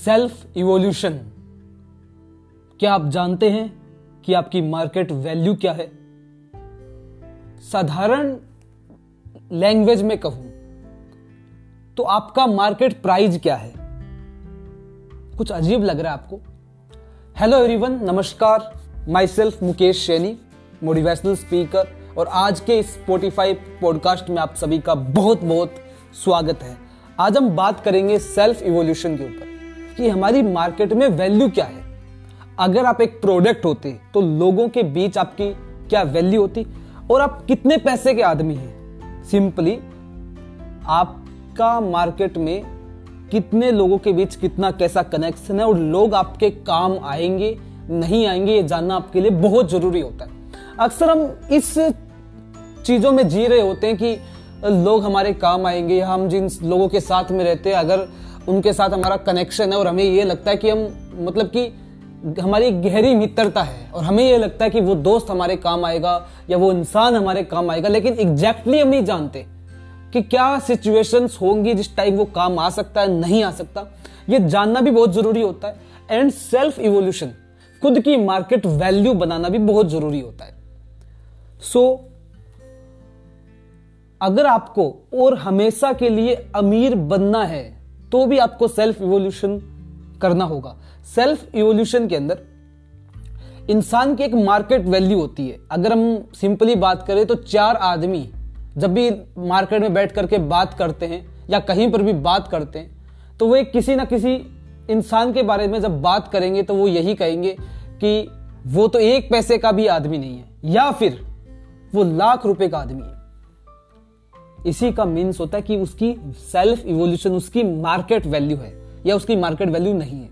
Self evolution क्या आप जानते हैं कि आपकी मार्केट वैल्यू क्या है? साधारण लैंग्वेज में कहूँ तो आपका मार्केट प्राइस क्या है? कुछ अजीब लग रहा है आपको। हेलो एवरीवन नमस्कार। Myself Mukesh Saini motivational speaker और आज के इस स्पोटिफाई पॉडकास्ट में आप सभी का बहुत बहुत स्वागत है। आज हम बात करेंगे सेल्फ इवोल्यूशन के ऊपर। कि हमारी मार्केट में वैल्यू क्या है? अगर आप एक प्रोडक्ट होते तो लोगों के बीच आपकी क्या वैल्यू होती? और आप कितने पैसे के आदमी हैं? सिंपली, आपका मार्केट में कितने लोगों के बीच कितना कैसा कनेक्शन है, और लोग आपके काम आएँगे, नहीं आएँगे, ये जानना आपके लिए बहुत ज़रूरी होता है। अक्सर हम इस चीज़ों में जी रहे होते हैं कि लोग हमारे काम आएँगे, हम जिन लोगों के साथ में रहते हैं, अगर उनके साथ हमारा कनेक्शन है और हमें ये लगता है कि हम मतलब कि हमारी गहरी मित्रता है और हमें ये लगता है कि वो दोस्त हमारे काम आएगा या वो इंसान हमारे काम आएगा लेकिन एग्जैक्टली हम नहीं जानते कि क्या सिचुएशंस होंगी जिस टाइम वो काम आ सकता है नहीं आ सकता। ये जानना भी बहुत ज़रूरी होता है एंड सेल्फ इवोल्यूशन खुद की मार्केट वैल्यू बनाना भी बहुत ज़रूरी होता है। सो so, अगर आपको और हमेशा के लिए अमीर बनना है तो भी आपको सेल्फ इवोल्यूशन करना होगा। सेल्फ इवोल्यूशन के अंदर इंसान की एक मार्केट वैल्यू होती है। अगर हम सिंपली बात करें तो चार आदमी जब भी मार्केट में बैठ करके बात करते हैं या कहीं पर भी बात करते हैं तो वो किसी ना किसी इंसान के बारे में जब बात करेंगे तो वो यही कहेंगे कि वो तो एक पैसे का भी आदमी नहीं है, या फिर वो लाख रुपए का आदमी है। इसी का मीन्स होता है कि उसकी सेल्फ इवोल्यूशन उसकी मार्केट वैल्यू है, या उसकी मार्केट वैल्यू नहीं है।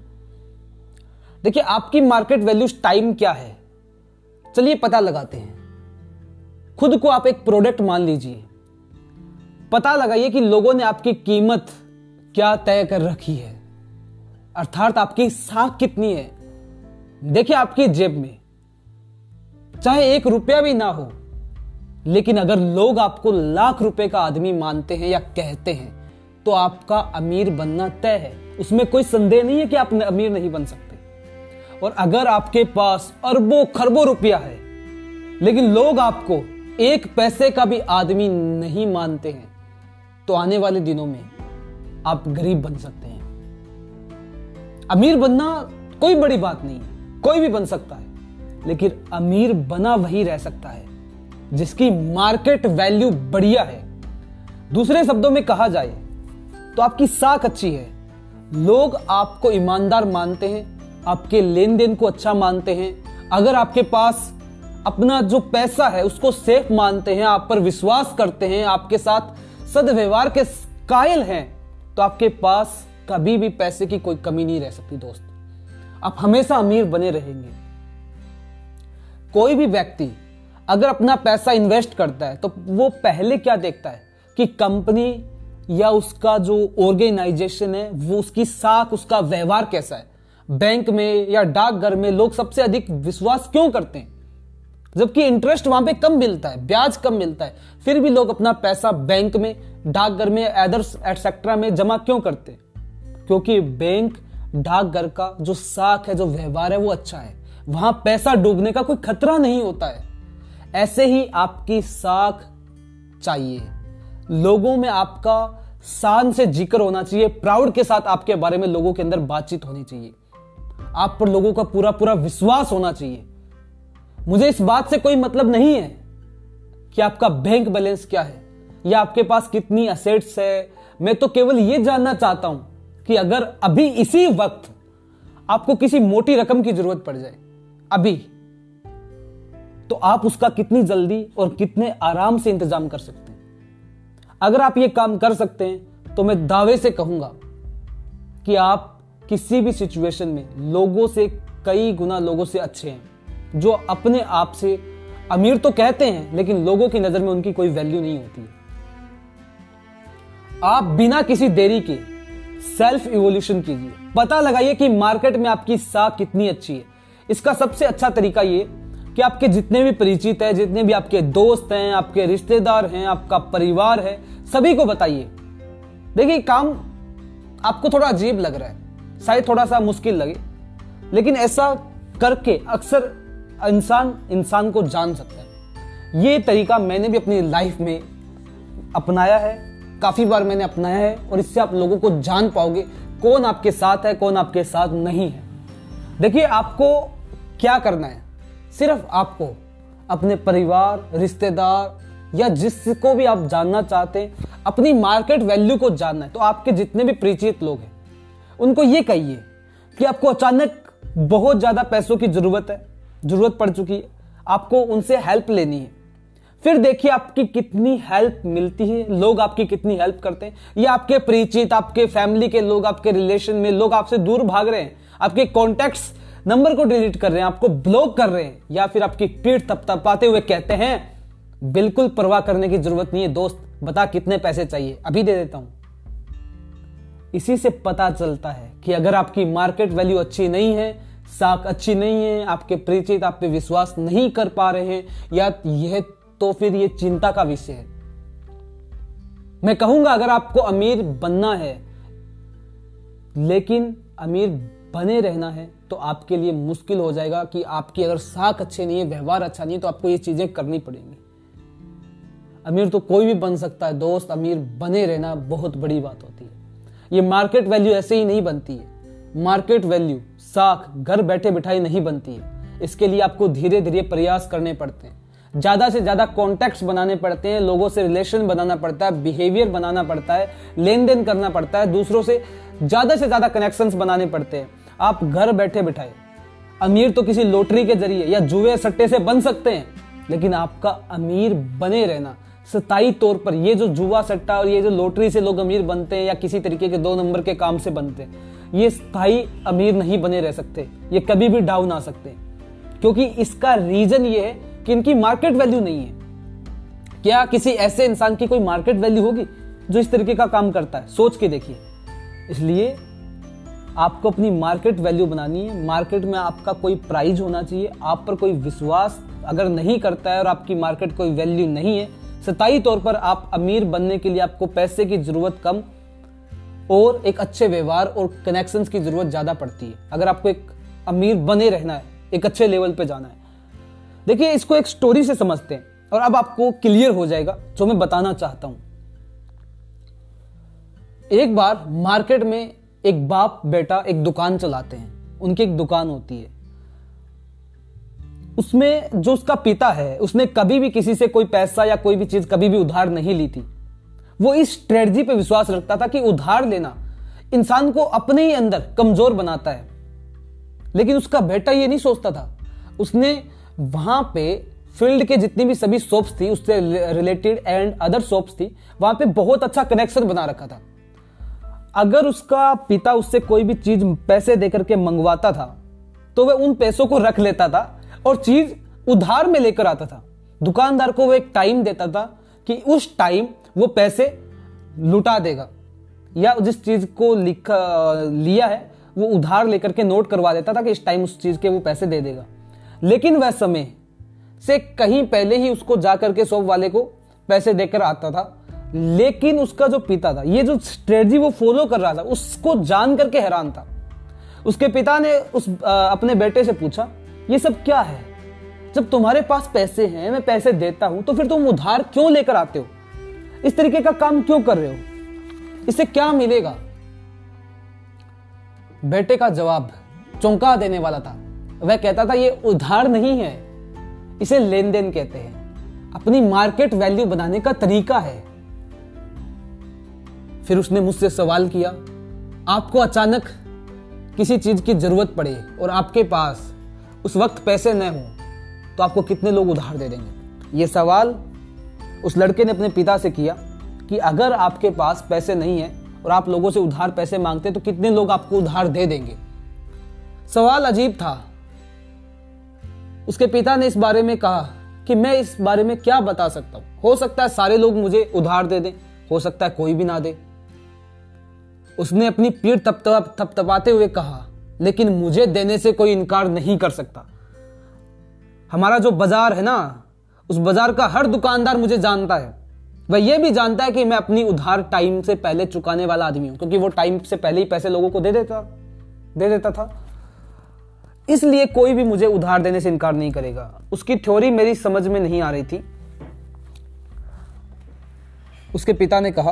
देखिए, आपकी मार्केट वैल्यू टाइम क्या है? चलिए पता लगाते हैं। खुद को आप एक प्रोडक्ट मान लीजिए। पता लगाइए कि लोगों ने आपकी कीमत क्या तय कर रखी है। अर्थात आपकी साख कितनी है? देखिए, आपकी जेब में। चाहे एक रुपया भी ना हो लेकिन अगर लोग आपको लाख रुपए का आदमी मानते हैं या कहते हैं तो आपका अमीर बनना तय है। उसमें कोई संदेह नहीं है कि आप अमीर नहीं बन सकते। और अगर आपके पास अरबों, खरबों रुपया है, लेकिन लोग आपको एक पैसे का भी आदमी नहीं मानते हैं तो आने वाले दिनों में आप गरीब बन सकते हैं। अमीर बनना कोई बड़ी बात नहीं है, कोई भी बन सकता है, लेकिन अमीर बना वही रह सकता है। जिसकी मार्केट वैल्यू बढ़िया है। दूसरे शब्दों में कहा जाए तो आपकी साख अच्छी है। लोग आपको ईमानदार मानते हैं, आपके लेन देन को अच्छा मानते हैं। अगर आपके पास अपना जो पैसा है, उसको सेफ़ मानते हैं, आप पर विश्वास करते हैं, आपके साथ सदव्यवहार के कायल हैं तो आपके पास कभी भी पैसे की कोई कमी नहीं रह सकती, दोस्त। आप हमेशा अमीर बने रहेंगे। कोई भी व्यक्ति अगर अपना पैसा इन्वेस्ट करता है तो वो पहले क्या देखता है? कि कंपनी या उसका जो ऑर्गेनाइजेशन है, वो उसकी साख, उसका व्यवहार कैसा है? बैंक में या डाकघर में लोग सबसे अधिक विश्वास क्यों करते हैं? जबकि इंटरेस्ट वहाँ पे कम मिलता है, ब्याज कम मिलता है। फिर भी लोग अपना पैसा बैंक में डाकघर में अदर्स एटसेट्रा में जमा क्यों करते हैं? क्योंकि बैंक डाकघर का जो साख है, जो व्यवहार है, वो अच्छा है। वहाँ पैसा डूबने का कोई खतरा नहीं होता है। ऐसे ही आपकी साख चाहिए। लोगों में आपका शान से ज़िक्र होना चाहिए, प्राउड के साथ आपके बारे में लोगों के अंदर बातचीत होनी चाहिए। आप पर लोगों का पूरा पूरा विश्वास होना चाहिए। मुझे इस बात से कोई मतलब नहीं है कि आपका बैंक बैलेंस क्या है, या आपके पास कितनी असेट्स है। मैं तो केवल यह जानना चाहता हूँ कि अगर अभी इसी वक्त आपको किसी मोटी रकम की ज़रूरत पड़ जाए, अभी तो आप उसका कितनी जल्दी और कितने आराम से इंतज़ाम कर सकते हैं। अगर आप ये काम कर सकते हैं तो मैं दावे से कहूँगा कि आप किसी भी सिचुएशन में लोगों से, कई गुना लोगों से अच्छे हैं, जो अपने आप से अमीर तो कहते हैं, लेकिन लोगों की नज़र में उनकी कोई वैल्यू नहीं होती है। आप बिना किसी देरी के सेल्फ इवोल्यूशन कीजिए। पता लगाइए कि मार्केट में आपकी साख कितनी अच्छी है। इसका सबसे अच्छा तरीका ये कि आपके जितने भी परिचित हैं, जितने भी आपके दोस्त हैं, आपके रिश्तेदार हैं, आपका परिवार है, सभी को बताइए। देखिए, काम आपको थोड़ा अजीब लग रहा है। शायद थोड़ा सा मुश्किल लगे। लेकिन ऐसा करके अक्सर इंसान इंसान को जान सकता है। ये तरीका मैंने भी अपनी लाइफ में अपनाया है। काफ़ी बार मैंने अपनाया है और इससे आप लोगों को जान पाओगे कौन आपके साथ है, कौन आपके साथ नहीं है। देखिए, आपको क्या करना है? सिर्फ़ आपको, अपने परिवार, रिश्तेदार, या जिसको भी आप जानना चाहते हैं, अपनी मार्केट वैल्यू को जानना है। तो आपके जितने भी परिचित लोग हैं, उनको ये कहिए कि आपको अचानक बहुत ज़्यादा पैसों की ज़रूरत है, ज़रूरत पड़ चुकी है, आपको उनसे हेल्प लेनी है। फिर देखिए आपकी कितनी हेल्प मिलती है, लोग आपकी कितनी हेल्प करते हैं, या आपके परिचित, आपके फैमिली के लोग, आपके रिलेशन में लोग आपसे दूर भाग रहे हैं, आपके कॉन्टेक्ट्स नंबर को डिलीट कर रहे हैं, आपको ब्लॉक कर रहे हैं, या फिर आपकी पीठ तपतपाते हुए कहते हैं, बिल्कुल परवाह करने की ज़रूरत नहीं है, दोस्त, बता कितने पैसे चाहिए, अभी दे देता हूँ। इसी से पता चलता है कि अगर आपकी मार्केट वैल्यू अच्छी नहीं है, साख अच्छी नहीं है, आपके परिचित, आप पे विश्वास नहीं कर पा रहे हैं, या यह तो फिर यह चिंता का विषय है। मैं कहूँगा, अगर आपको अमीर बनना है, लेकिन अमीर बने रहना है तो आपके लिए मुश्किल हो जाएगा कि आपकी अगर साख अच्छे नहीं है, व्यवहार अच्छा नहीं है तो आपको ये चीज़ें करनी पड़ेंगी। अमीर तो कोई भी बन सकता है, दोस्त, अमीर बने रहना बहुत बड़ी बात होती है। ये मार्केट वैल्यू ऐसे ही नहीं बनती है। मार्केट वैल्यू, साख, घर बैठे बिठाई नहीं बनती है। इसके लिए आपको धीरे धीरे प्रयास करने पड़ते हैं। ज़्यादा से ज़्यादा कॉन्टेक्ट बनाने पड़ते हैं, लोगों से रिलेशन बनाना पड़ता है बिहेवियर बनाना पड़ता है लेन देन करना पड़ता है, दूसरों से ज़्यादा से ज़्यादा कनेक्शंस बनाने पड़ते हैं। आप घर बैठे बिठाए। अमीर तो किसी लोटरी के ज़रिए या जुए सट्टे से बन सकते हैं, लेकिन आपका अमीर बने रहना। स्थायी तौर पर ये जो जुआ सट्टा और ये जो लोटरी से लोग अमीर बनते हैं या किसी तरीके के दो नंबर के काम से बनते हैं, ये स्थायी अमीर नहीं बने रह सकते। ये कभी भी डाउन आ सकते क्योंकि इसका रीजन ये है कि इनकी मार्केट वैल्यू नहीं है। क्या किसी ऐसे इंसान की कोई मार्केट वैल्यू होगी जो इस तरीके का काम करता है? सोच के देखिए। इसलिए आपको अपनी मार्केट वैल्यू बनानी है। मार्केट में आपका कोई प्राइज होना चाहिए। आप पर कोई विश्वास अगर नहीं करता है और आपकी मार्केट कोई वैल्यू नहीं है सताई तौर पर आप अमीर बनने के लिए आपको पैसे की ज़रूरत कम और एक अच्छे व्यवहार और कनेक्शन की ज़रूरत ज़्यादा पड़ती है। अगर आपको एक अमीर बने रहना है, एक अच्छे लेवल पे जाना है देखिए, इसको एक स्टोरी से समझते हैं और अब आपको क्लियर हो जाएगा जो मैं बताना चाहता हूँ। एक बार मार्केट में एक बाप, बेटा एक दुकान चलाते हैं। उनकी एक दुकान होती है। उसमें जो उसका पिता है, उसने कभी भी किसी से कोई पैसा या कोई भी चीज़ कभी भी उधार नहीं ली थी। वो इस स्ट्रेटजी पे विश्वास रखता था कि उधार लेना इंसान को अपने ही अंदर कमज़ोर बनाता है। लेकिन उसका बेटा ये नहीं सोचता था। उसने वहाँ पे फ़ील्ड के जितनी भी सभी शॉप्स थी, उससे रिलेटेड एंड अदर शॉप्स थी, वहाँ पे बहुत अच्छा कनेक्शन बना रखा था। अगर उसका पिता उससे कोई भी चीज़ पैसे देकर के मंगवाता था तो वह उन पैसों को रख लेता था और चीज़ उधार में लेकर आता था। दुकानदार को वो एक टाइम देता था कि उस टाइम वो पैसे लुटा देगा या जिस चीज़ को लिखा, लिया है, वो उधार लेकर के नोट करवा देता था कि इस टाइम उस चीज़ के वो पैसे दे देगा। लेकिन वह समय से कहीं पहले ही उसको जाकर के शॉप वाले को पैसे देकर आता था, लेकिन उसका जो पिता था, ये जो स्ट्रेटजी वो फॉलो कर रहा था, उसको जान करके हैरान था। उसके पिता ने उस अपने बेटे से पूछा, ये सब क्या है? जब तुम्हारे पास पैसे हैं, मैं पैसे देता हूँ तो फिर तुम उधार क्यों लेकर आते हो? इस तरीके का काम क्यों कर रहे हो? इससे क्या मिलेगा? बेटे का जवाब चौंका देने वाला था। वह कहता था, ये उधार नहीं है। इसे लेन देन कहते हैं। अपनी मार्केट वैल्यू बनाने का तरीका है। फिर उसने मुझसे सवाल किया, आपको अचानक किसी चीज़ की ज़रूरत पड़े और आपके पास उस वक्त पैसे न हो तो आपको कितने लोग उधार दे देंगे? ये सवाल उस लड़के ने अपने पिता से किया कि, अगर आपके पास पैसे नहीं है और आप लोगों से उधार पैसे मांगते तो कितने लोग आपको उधार दे देंगे? सवाल अजीब था। उसके पिता ने इस बारे में कहा कि मैं इस बारे में क्या बता सकता हूँ? हो सकता है सारे लोग मुझे उधार दे दें, हो सकता है कोई भी ना दे। उसने अपनी पीठ थपथपाते हुए कहा, लेकिन मुझे देने से कोई इनकार नहीं कर सकता। हमारा जो बाज़ार है ना, उस बाज़ार का हर दुकानदार मुझे जानता है। वह यह भी जानता है कि मैं अपनी उधार टाइम से पहले चुकाने वाला आदमी हूँ, क्योंकि वो टाइम से पहले ही पैसे लोगों को दे देता दे देता था। इसलिए कोई भी मुझे उधार देने से इनकार नहीं करेगा। उसकी थ्योरी मेरी समझ में नहीं आ रही थी। उसके पिता ने कहा,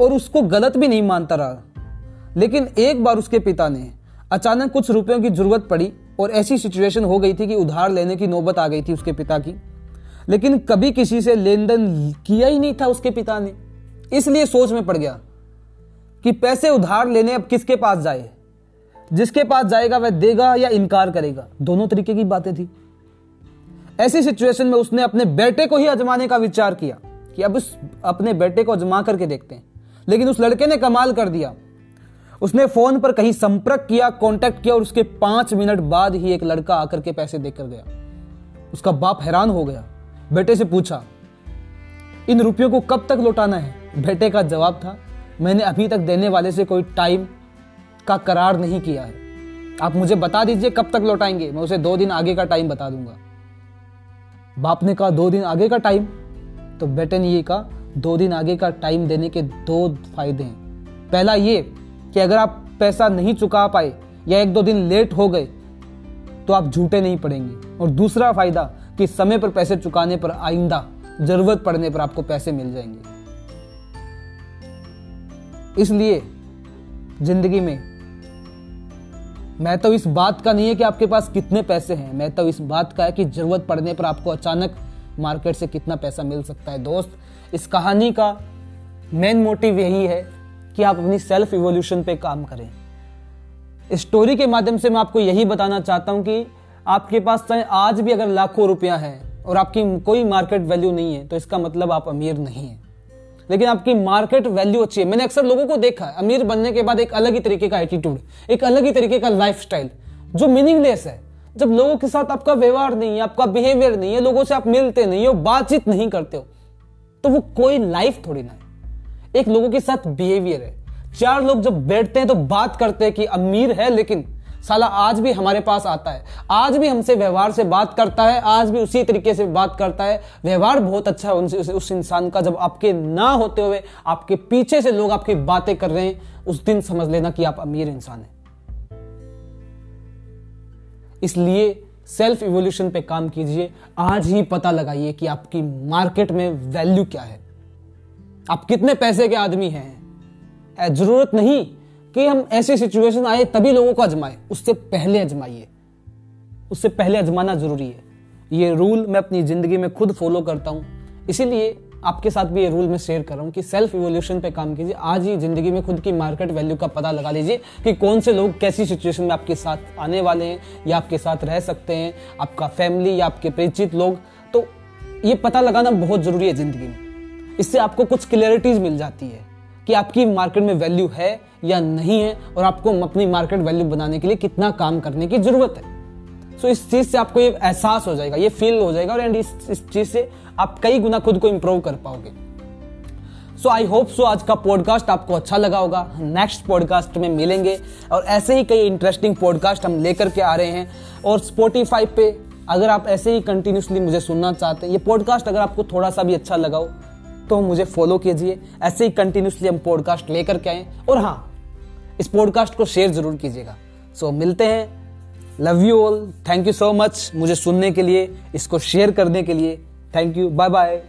और उसको गलत भी नहीं मानता रहा। लेकिन एक बार उसके पिता ने अचानक कुछ रुपयों की ज़रूरत पड़ी और ऐसी सिचुएशन हो गई थी कि उधार लेने की नौबत आ गई थी उसके पिता की। लेकिन कभी किसी से लेन देन किया ही नहीं था उसके पिता ने। इसलिए सोच में पड़ गया कि पैसे उधार लेने अब किसके पास जाए? जिसके पास जाएगा वह देगा या इनकार करेगा। दोनों तरीके की बातें थी। ऐसी सिचुएशन में उसने अपने बेटे को ही अजमाने का विचार किया कि अब उस अपने बेटे को अजमा करके देखते हैं। लेकिन उस लड़के ने कमाल कर दिया। उसने फ़ोन पर कहीं संपर्क किया कांटेक्ट किया और उसके पाँच मिनट बाद ही एक लड़का आकर के पैसे देकर गया। उसका बाप हैरान हो गया। बेटे से पूछा, इन रुपयों को कब तक लौटाना है? बेटे का जवाब था, मैंने अभी तक देने वाले से कोई टाइम का करार नहीं किया है। आप मुझे बता दीजिए कब तक लौटाएँगे। मैं उसे दो दिन आगे का टाइम बता दूँगा। बाप ने कहा, दो दिन आगे का टाइम तो बेटे ने ये कहा, दो दिन आगे का टाइम देने के दो फ़ायदे हैं। पहला ये कि अगर आप पैसा नहीं चुका पाए या एक दो दिन लेट हो गए तो आप झूठे नहीं पड़ेंगे और दूसरा फ़ायदा कि समय पर पैसे चुकाने पर आइंदा, ज़रूरत पड़ने पर आपको पैसे मिल जाएँगे। इसलिए ज़िंदगी में मैं तो इस बात का नहीं है कि आपके पास कितने पैसे हैं। मैं तो इस बात का है कि ज़रूरत पड़ने पर आपको अचानक मार्केट से कितना पैसा मिल सकता है। दोस्त, इस कहानी का मेन मोटिव यही है कि आप अपनी सेल्फ इवोल्यूशन पे काम करें। स्टोरी के माध्यम से मैं आपको यही बताना चाहता हूँ कि आपके पास चाहे आज भी अगर लाखों रुपया है और आपकी कोई मार्केट वैल्यू नहीं है तो इसका मतलब आप अमीर नहीं है। लेकिन आपकी मार्केट वैल्यू अच्छी है। मैंने अक्सर लोगों को देखा है, अमीर बनने के बाद एक अलग ही तरीके का एटीट्यूड एक अलग ही तरीके का लाइफ जो मीनिंगलेस है। जब लोगों के साथ आपका व्यवहार नहीं है, आपका बिहेवियर नहीं है, लोगों से आप मिलते नहीं हो, बातचीत नहीं करते हो तो वो कोई लाइफ थोड़ी ना है। एक लोगों के साथ बिहेवियर है। चार लोग जब बैठते हैं तो बात करते हैं कि अमीर है लेकिन साला आज भी हमारे पास आता है। आज भी हमसे व्यवहार से बात करता है, आज भी उसी तरीके से बात करता है। व्यवहार बहुत अच्छा है उनसे, उस इंसान का, जब आपके ना होते हुए आपके पीछे से लोग आपकी बातें कर रहे हैं, उस दिन समझ लेना कि आप अमीर इंसान हैं। इसलिए सेल्फ इवोल्यूशन पे काम कीजिए। आज ही पता लगाइए कि आपकी मार्केट में वैल्यू क्या है। आप कितने पैसे के आदमी हैं? ज़रूरत नहीं। कि हम ऐसी सिचुएशन आए, तभी लोगों को अजमाए उससे पहले अजमाइए उससे पहले अजमाना ज़रूरी है। ये रूल मैं अपनी ज़िंदगी में खुद फॉलो करता हूँ। इसीलिए आपके साथ भी ये रूल मैं शेयर कर रहा हूँ कि सेल्फ इवोल्यूशन पे काम कीजिए। आज ही ज़िंदगी में खुद की मार्केट वैल्यू का पता लगा लीजिए कि कौन से लोग कैसी सिचुएशन में आपके साथ आने वाले हैं या आपके साथ रह सकते हैं, आपका फैमिली या आपके परिचित लोग। तो ये पता लगाना बहुत ज़रूरी है ज़िंदगी में। इससे आपको कुछ क्लियरिटीज मिल जाती है। कि आपकी मार्केट में वैल्यू है या नहीं है और आपको अपनी मार्केट वैल्यू बनाने के लिए कितना काम करने की ज़रूरत है। सो इस चीज़ से आपको ये एहसास हो जाएगा ये फील हो जाएगा और एंड इस, इस चीज़ से आप कई गुना खुद को इंप्रूव कर पाओगे। सो आई होप सो आज का पॉडकास्ट आपको अच्छा लगा होगा। नेक्स्ट पॉडकास्ट में मिलेंगे और ऐसे ही कई इंटरेस्टिंग पॉडकास्ट हम लेकर के आ रहे हैं। और स्पोटिफाई पे अगर आप ऐसे ही कंटिन्यूसली मुझे सुनना चाहते हैं ये पॉडकास्ट अगर आपको थोड़ा सा भी अच्छा लगा हो तो मुझे फॉलो कीजिए। ऐसे ही कंटिन्यूसली हम पॉडकास्ट लेकर के आए। और हाँ इस पॉडकास्ट को शेयर ज़रूर कीजिएगा। सो so, मिलते हैं। Love you all thank you so much मुझे सुनने के लिए इसको शेयर करने के लिए। Thank you bye bye